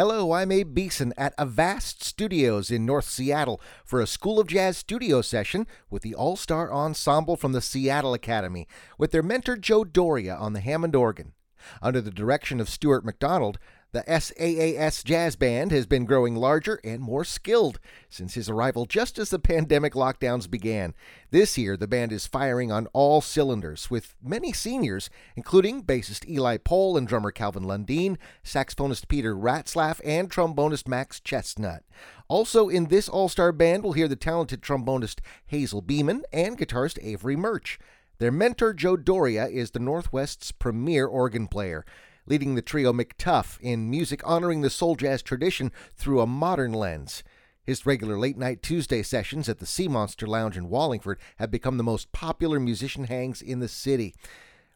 Hello, I'm Abe Beeson at Avast Studios in North Seattle for a School of Jazz studio session with the All Star Ensemble from the Seattle Academy with their mentor Joe Doria on the Hammond organ. Under the direction of Stuart McDonald, the SAAS Jazz Band has been growing larger and more skilled since his arrival just as the pandemic lockdowns began. This year, the band is firing on all cylinders, with many seniors, including bassist Eli Pohl and drummer Calvin Lundeen, saxophonist Peter Ratzlaff, and trombonist Max Chestnut. Also in this all star band, we'll hear the talented trombonist Hazel Beeman and guitarist Avery Murch. Their mentor, Joe Doria, is the Northwest's premier organ player leading the trio McTuff in music honoring the soul jazz tradition through a modern lens. His regular late night Tuesday sessions at the Sea Monster Lounge in Wallingford have become the most popular musician hangs in the city.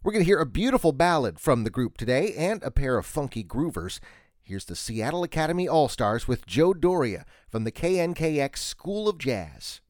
We're going to hear a beautiful ballad from the group today and a pair of funky groovers. Here's the Seattle Academy All Stars with Joe Doria from the KNKX School of Jazz.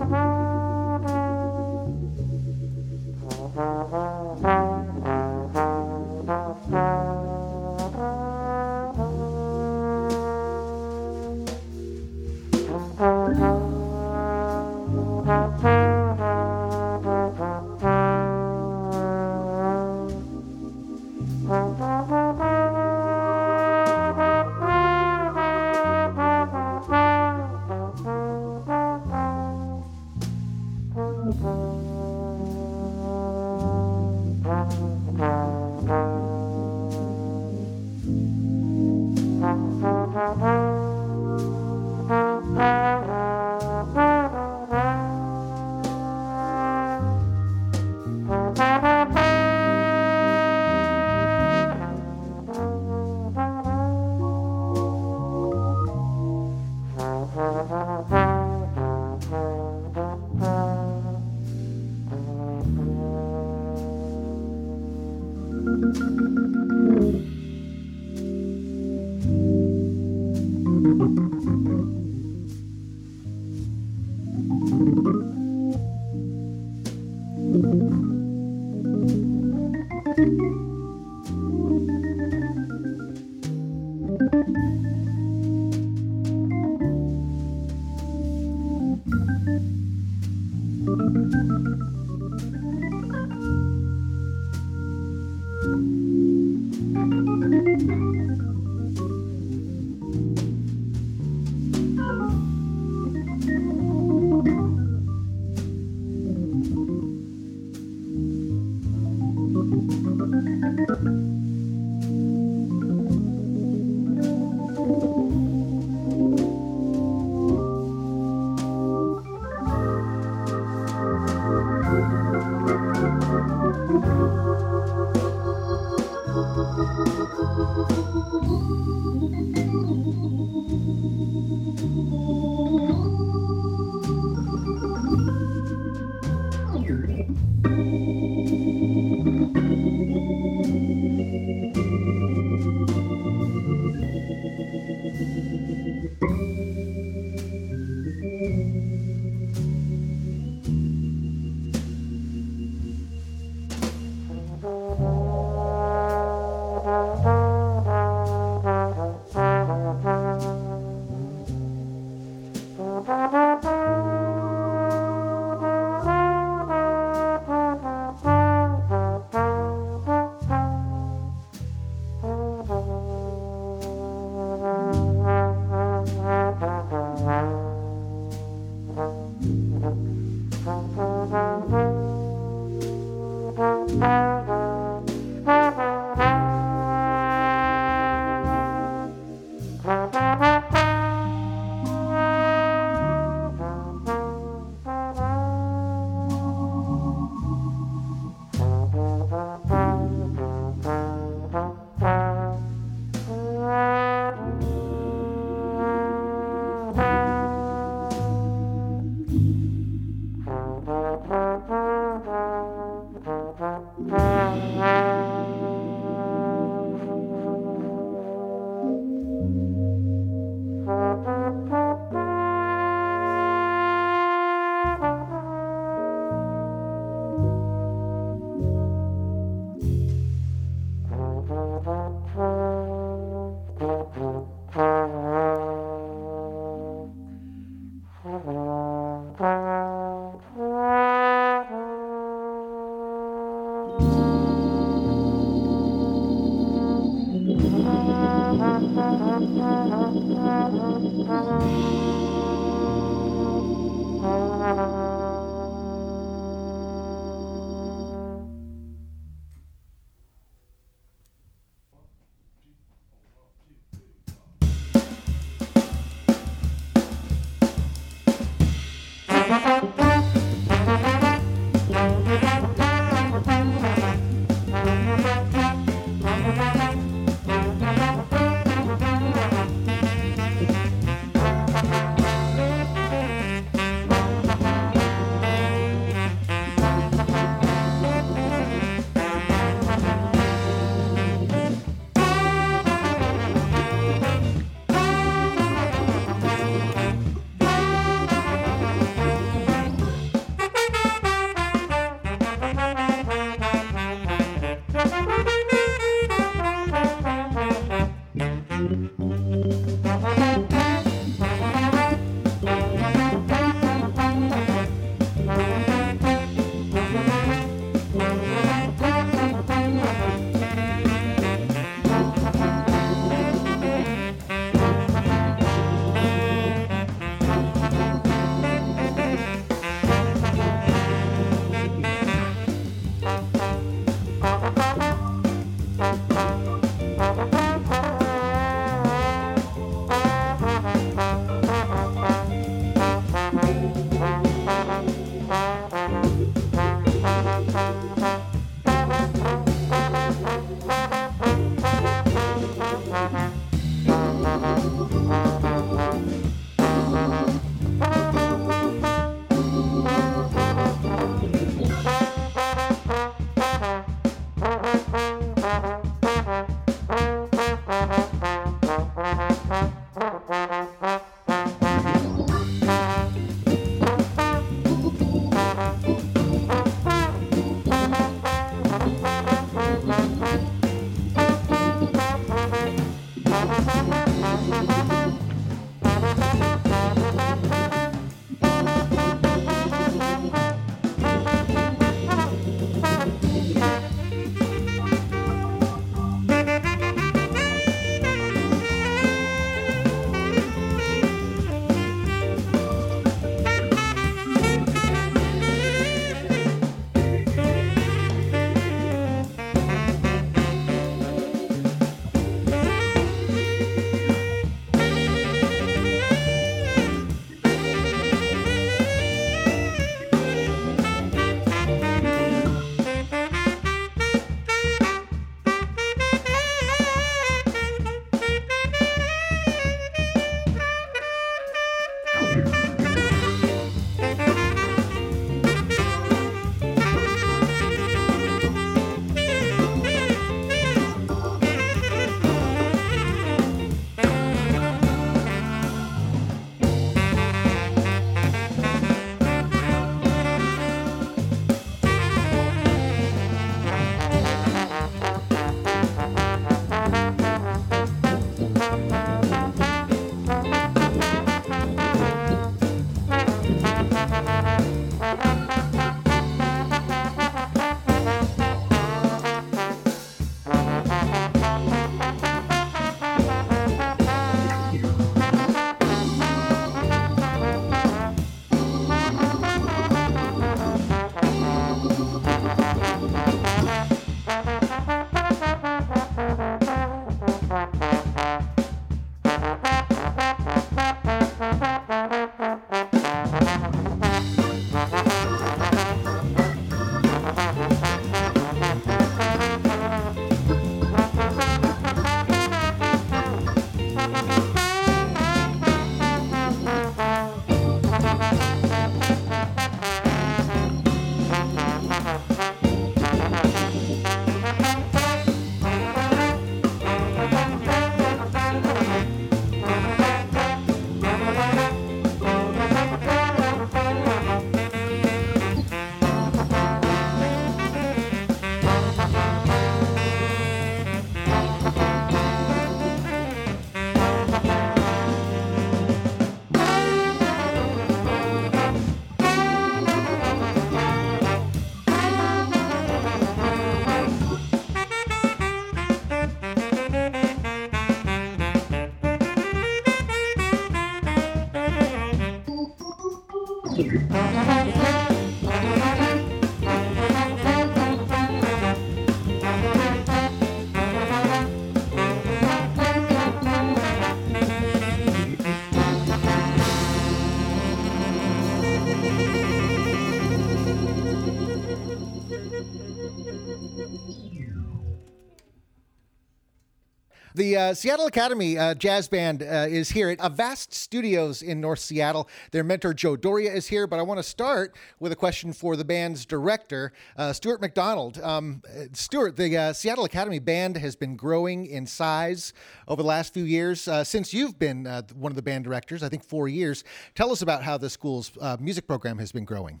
Uh, Seattle Academy uh, Jazz Band uh, is here at Avast Studios in North Seattle. Their mentor, Joe Doria, is here, but I want to start with a question for the band's director, uh, Stuart McDonald. Um, Stuart, the uh, Seattle Academy Band has been growing in size over the last few years uh, since you've been one of the band directors, I think four years. Tell us about how the school's music program has been growing.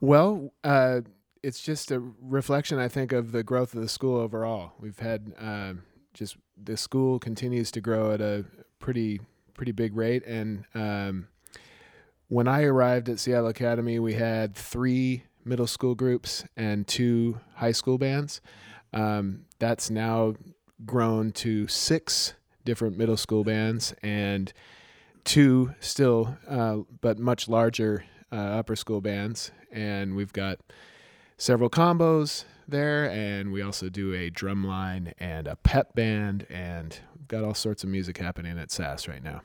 Well, it's just a reflection, I think, of the growth of the school overall. We've had just the school continues to grow at a pretty pretty big rate. And um, when I arrived at Seattle Academy, we had three middle school groups and two high school bands. Um, that's now grown to six different middle school bands and two still, uh, but much larger uh, upper school bands. And we've got several combos there, and we also do a drum line and a pep band, and we've got all sorts of music happening at SAS right now.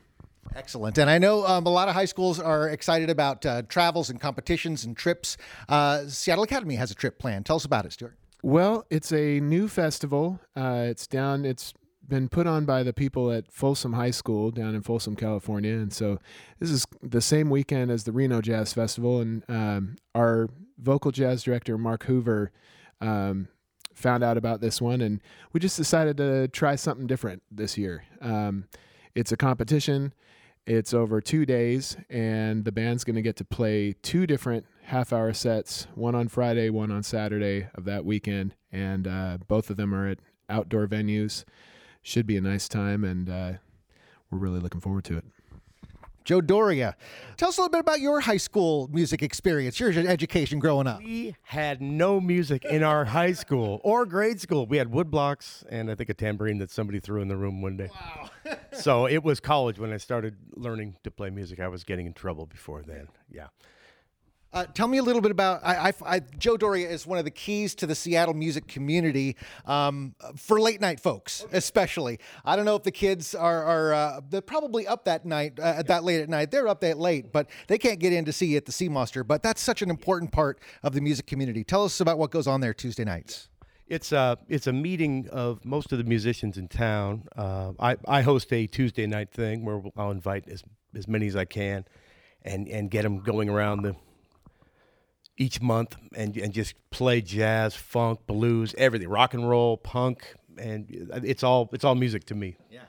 Excellent. And I know um, a lot of high schools are excited about uh, travels and competitions and trips. Uh, Seattle Academy has a trip planned. Tell us about it, Stuart. Well, it's a new festival. Uh, it's down, it's been put on by the people at Folsom High School down in Folsom, California. And so this is the same weekend as the Reno Jazz Festival. And um, our vocal jazz director, Mark Hoover, um, found out about this one, and we just decided to try something different this year. Um, it's a competition. It's over two days, and the band's going to get to play two different half-hour sets, one on Friday, one on Saturday of that weekend, and uh, both of them are at outdoor venues. Should be a nice time, and uh, we're really looking forward to it. Joe Doria. Tell us a little bit about your high school music experience, your education growing up. We had no music in our high school or grade school. We had woodblocks and I think a tambourine that somebody threw in the room one day. Wow. so it was college when I started learning to play music. I was getting in trouble before then. Yeah. Uh, tell me a little bit about I, I, I, Joe Doria is one of the keys to the Seattle music community um, for late night folks, okay. especially. I don't know if the kids are, are uh, they're probably up that night, uh, that late at night. They're up that late, but they can't get in to see you at the Sea Monster. But that's such an important part of the music community. Tell us about what goes on there Tuesday nights. It's a it's a meeting of most of the musicians in town. Uh, I I host a Tuesday night thing where I'll invite as as many as I can, and and get them going around the each month and and just play jazz, funk, blues, everything, rock and roll, punk, and it's all it's all music to me. Yeah.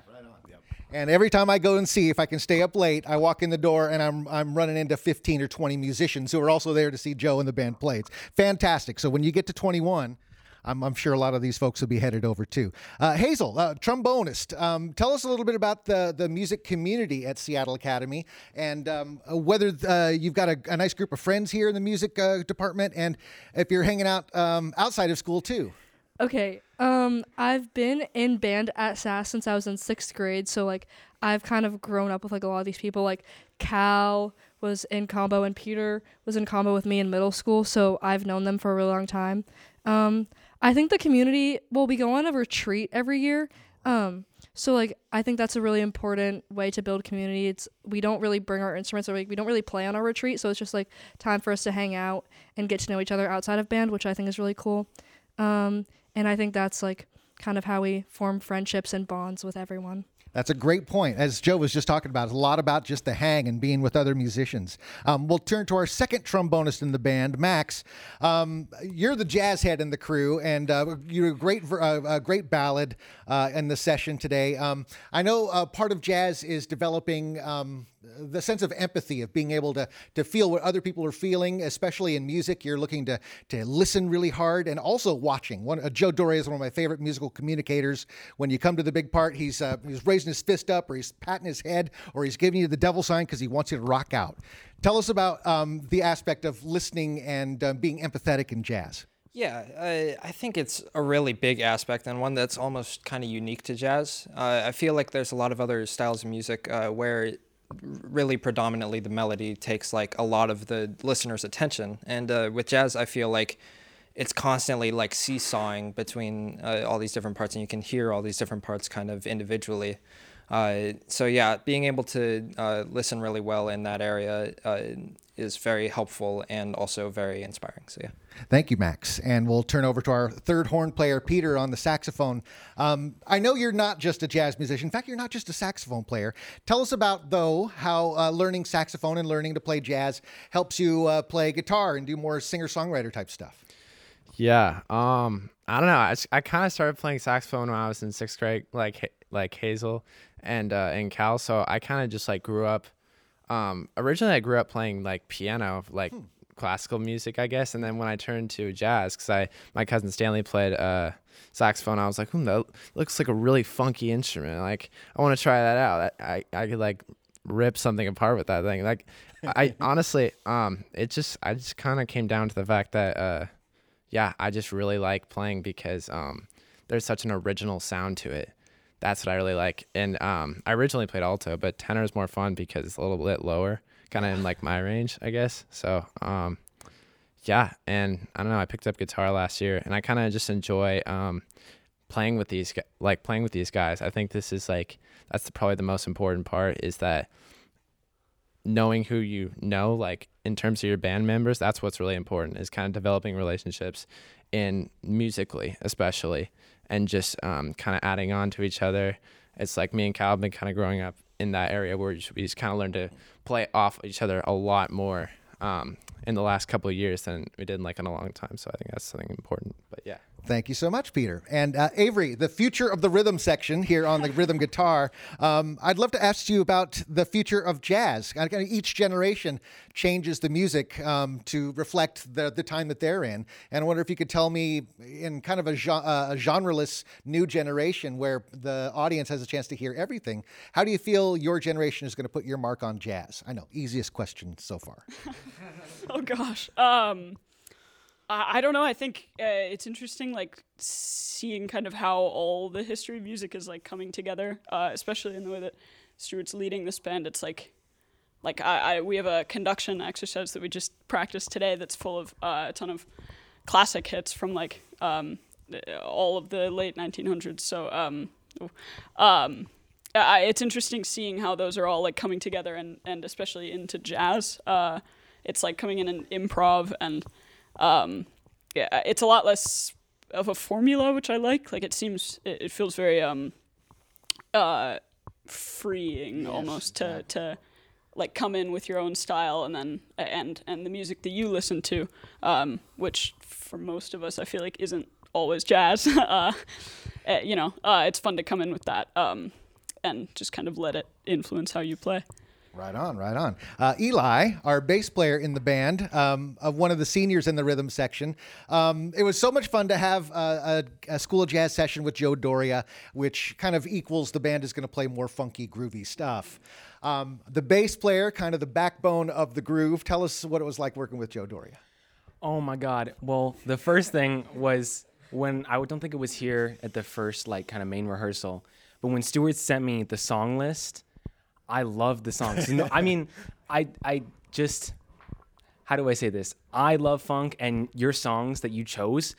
And every time I go and see if I can stay up late, I walk in the door and I'm I'm running into 15 or 20 musicians who are also there to see Joe and the band play. It's fantastic. So when you get to 21, I'm, I'm, sure a lot of these folks will be headed over too. Uh, Hazel, uh, trombonist, um, tell us a little bit about the, the music community at Seattle Academy and um, uh, whether uh, you've got a, a, nice group of friends here in the music uh, department and if you're hanging out um, outside of school too. Okay, um, I've been in band at SAS since I was in sixth grade, so like I've kind of grown up with like a lot of these people. Like Cal was in combo, and Peter was in combo with me in middle school, so I've known them for a really long time. Um, I think the community will be going on a retreat every year. Um, so like I think that's a really important way to build community. It's we don't really bring our instruments or like we don't really play on our retreat, so it's just like time for us to hang out and get to know each other outside of band, which I think is really cool. Um, and I think that's like kind of how we form friendships and bonds with everyone. That's a great point. As Joe was just talking about, it's a lot about just the hang and being with other musicians. Um, we'll turn to our second trombonist in the band, Max. Um, you're the jazz head in the crew, and uh, you're a great, uh, a great ballad uh, in the session today. Um, I know uh, part of jazz is developing um, the sense of empathy of being able to to feel what other people are feeling, especially in music. You're looking to to listen really hard and also watching. One uh, Joe Doria is one of my favorite musical communicators. When you come to the big part, he's uh, he's raising his fist up, or he's patting his head, or he's giving you the devil sign because he wants you to rock out. Tell us about um, the aspect of listening and uh, being empathetic in jazz. Yeah, uh, I think it's a really big aspect and one that's almost kind of unique to jazz. Uh, I feel like there's a lot of other styles of music uh, where really predominantly the melody takes like a lot of the listener's attention. And uh, with jazz, I feel like it's constantly like seesawing between uh, all these different parts, and you can hear all these different parts kind of individually. Uh, so yeah, being able to uh, listen really well in that area uh, is very helpful and also very inspiring. So yeah. Thank you, Max. And we'll turn over to our third horn player, Peter, on the saxophone. Um, I know you're not just a jazz musician. In fact, you're not just a saxophone player. Tell us about, though, how uh, learning saxophone and learning to play jazz helps you uh, play guitar and do more singer songwriter type stuff. Yeah. Um. I don't know. I, I kind of started playing saxophone when I was in sixth grade, like like Hazel, and uh, in Cal. So I kind of just like grew up. Um. Originally, I grew up playing like piano, like hmm. classical music, I guess. And then when I turned to jazz, because I my cousin Stanley played uh saxophone, I was like, hmm, that looks like a really funky instrument. Like I want to try that out. I I could like rip something apart with that thing. Like I honestly, um, it just I just kind of came down to the fact that uh yeah, I just really like playing because um, there's such an original sound to it. That's what I really like. And um, I originally played alto, but tenor is more fun because it's a little bit lower, kind of in like my range, I guess. So um, yeah, and I don't know. I picked up guitar last year, and I kind of just enjoy um, playing with these like playing with these guys. I think this is like that's the, probably the most important part is that knowing who you know, like in terms of your band members, that's what's really important is kind of developing relationships in musically, especially, and just um, kind of adding on to each other. It's like me and Cal have been kind of growing up in that area where we just kind of learned to play off each other a lot more um, in the last couple of years than we did in like in a long time. So I think that's something important. But yeah. Thank you so much, Peter. And uh, Avery, the future of the rhythm section here on the rhythm guitar. Um, I'd love to ask you about the future of jazz. Each generation changes the music um, to reflect the, the time that they're in. And I wonder if you could tell me, in kind of a, uh, a genreless new generation where the audience has a chance to hear everything, how do you feel your generation is going to put your mark on jazz? I know, easiest question so far. oh, gosh. Um, I don't know. I think uh, it's interesting, like seeing kind of how all the history of music is like coming together, uh, especially in the way that Stuart's leading this band. It's like, like I, I, we have a conduction exercise that we just practiced today that's full of uh, a ton of classic hits from like um, all of the late 1900s. So um, um, I, it's interesting seeing how those are all like coming together and and especially into jazz. Uh, it's like coming in an improv and um, yeah, it's a lot less of a formula, which I like. Like it seems, it, it feels very um, uh, freeing yes, almost to yeah. to like come in with your own style and then and and the music that you listen to, um, which for most of us I feel like isn't always jazz. uh, eh, you know, uh, it's fun to come in with that um, and just kind of let it influence how you play. Right on, right on. Uh, Eli, our bass player in the band, um, of one of the seniors in the rhythm section. Um, it was so much fun to have a, a, a, School of Jazz session with Joe Doria, which kind of equals the band is going to play more funky, groovy stuff. Um, the bass player, kind of the backbone of the groove. Tell us what it was like working with Joe Doria. Oh my God! Well, the first thing was when I don't think it was here at the first like kind of main rehearsal, but when Stuart sent me the song list I love the songs. no, I mean, I I just how do I say this? I love funk, and your songs that you chose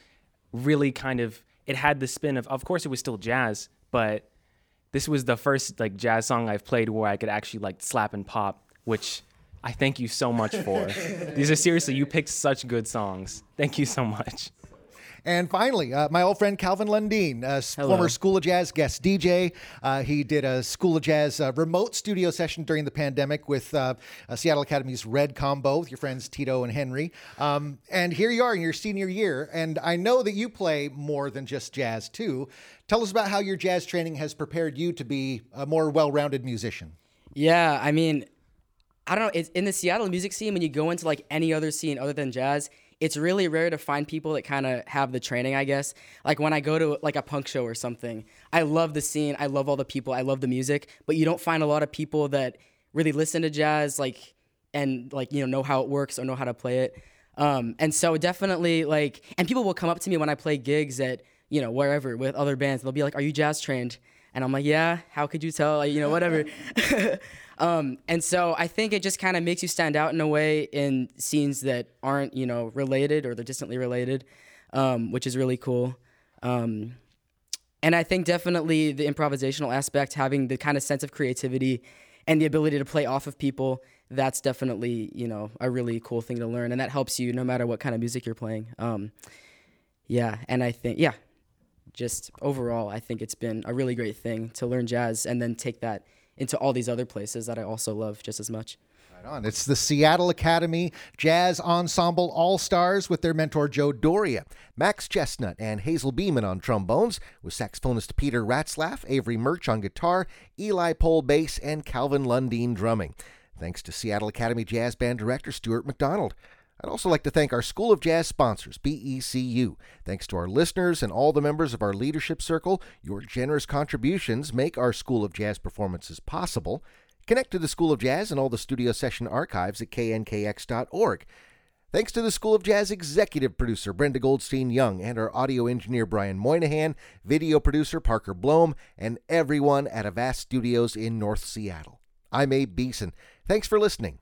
really kind of it had the spin of. Of course, it was still jazz, but this was the first like jazz song I've played where I could actually like slap and pop, which I thank you so much for. These are seriously, you picked such good songs. Thank you so much. And finally, uh, my old friend Calvin Lundeen, uh, former School of Jazz guest DJ. Uh, he did a School of Jazz uh, remote studio session during the pandemic with uh, Seattle Academy's Red Combo with your friends Tito and Henry. Um, and here you are in your senior year. And I know that you play more than just jazz, too. Tell us about how your jazz training has prepared you to be a more well rounded musician. Yeah, I mean, I don't know. It's in the Seattle music scene, when you go into like any other scene other than jazz, it's really rare to find people that kind of have the training, I guess. Like when I go to like a punk show or something, I love the scene, I love all the people, I love the music, but you don't find a lot of people that really listen to jazz like and like you know know how it works or know how to play it. Um, and so definitely like and people will come up to me when I play gigs at you know wherever with other bands. They'll be like, "Are you jazz trained?" And I'm like, "Yeah." How could you tell? Like, you know, whatever. Um, and so I think it just kind of makes you stand out in a way in scenes that aren't, you know, related or they're distantly related, um, which is really cool. Um, and I think definitely the improvisational aspect, having the kind of sense of creativity and the ability to play off of people, that's definitely you know a really cool thing to learn, and that helps you no matter what kind of music you're playing. Um, yeah, and I think yeah, just overall, I think it's been a really great thing to learn jazz and then take that into all these other places that I also love just as much. Right on. It's the Seattle Academy Jazz Ensemble All Stars with their mentor Joe Doria, Max Chestnut, and Hazel Beeman on trombones, with saxophonist Peter Ratzlaff, Avery Murch on guitar, Eli Pohl bass, and Calvin Lundeen drumming. Thanks to Seattle Academy Jazz Band Director Stuart McDonald. I'd also like to thank our School of Jazz sponsors, BECU. Thanks to our listeners and all the members of our leadership circle, your generous contributions make our School of Jazz performances possible. Connect to the School of Jazz and all the studio session archives at knkx.org. Thanks to the School of Jazz executive producer Brenda Goldstein Young and our audio engineer Brian Moynihan, video producer Parker Blome, and everyone at Avast Studios in North Seattle. I'm Abe Beeson. Thanks for listening.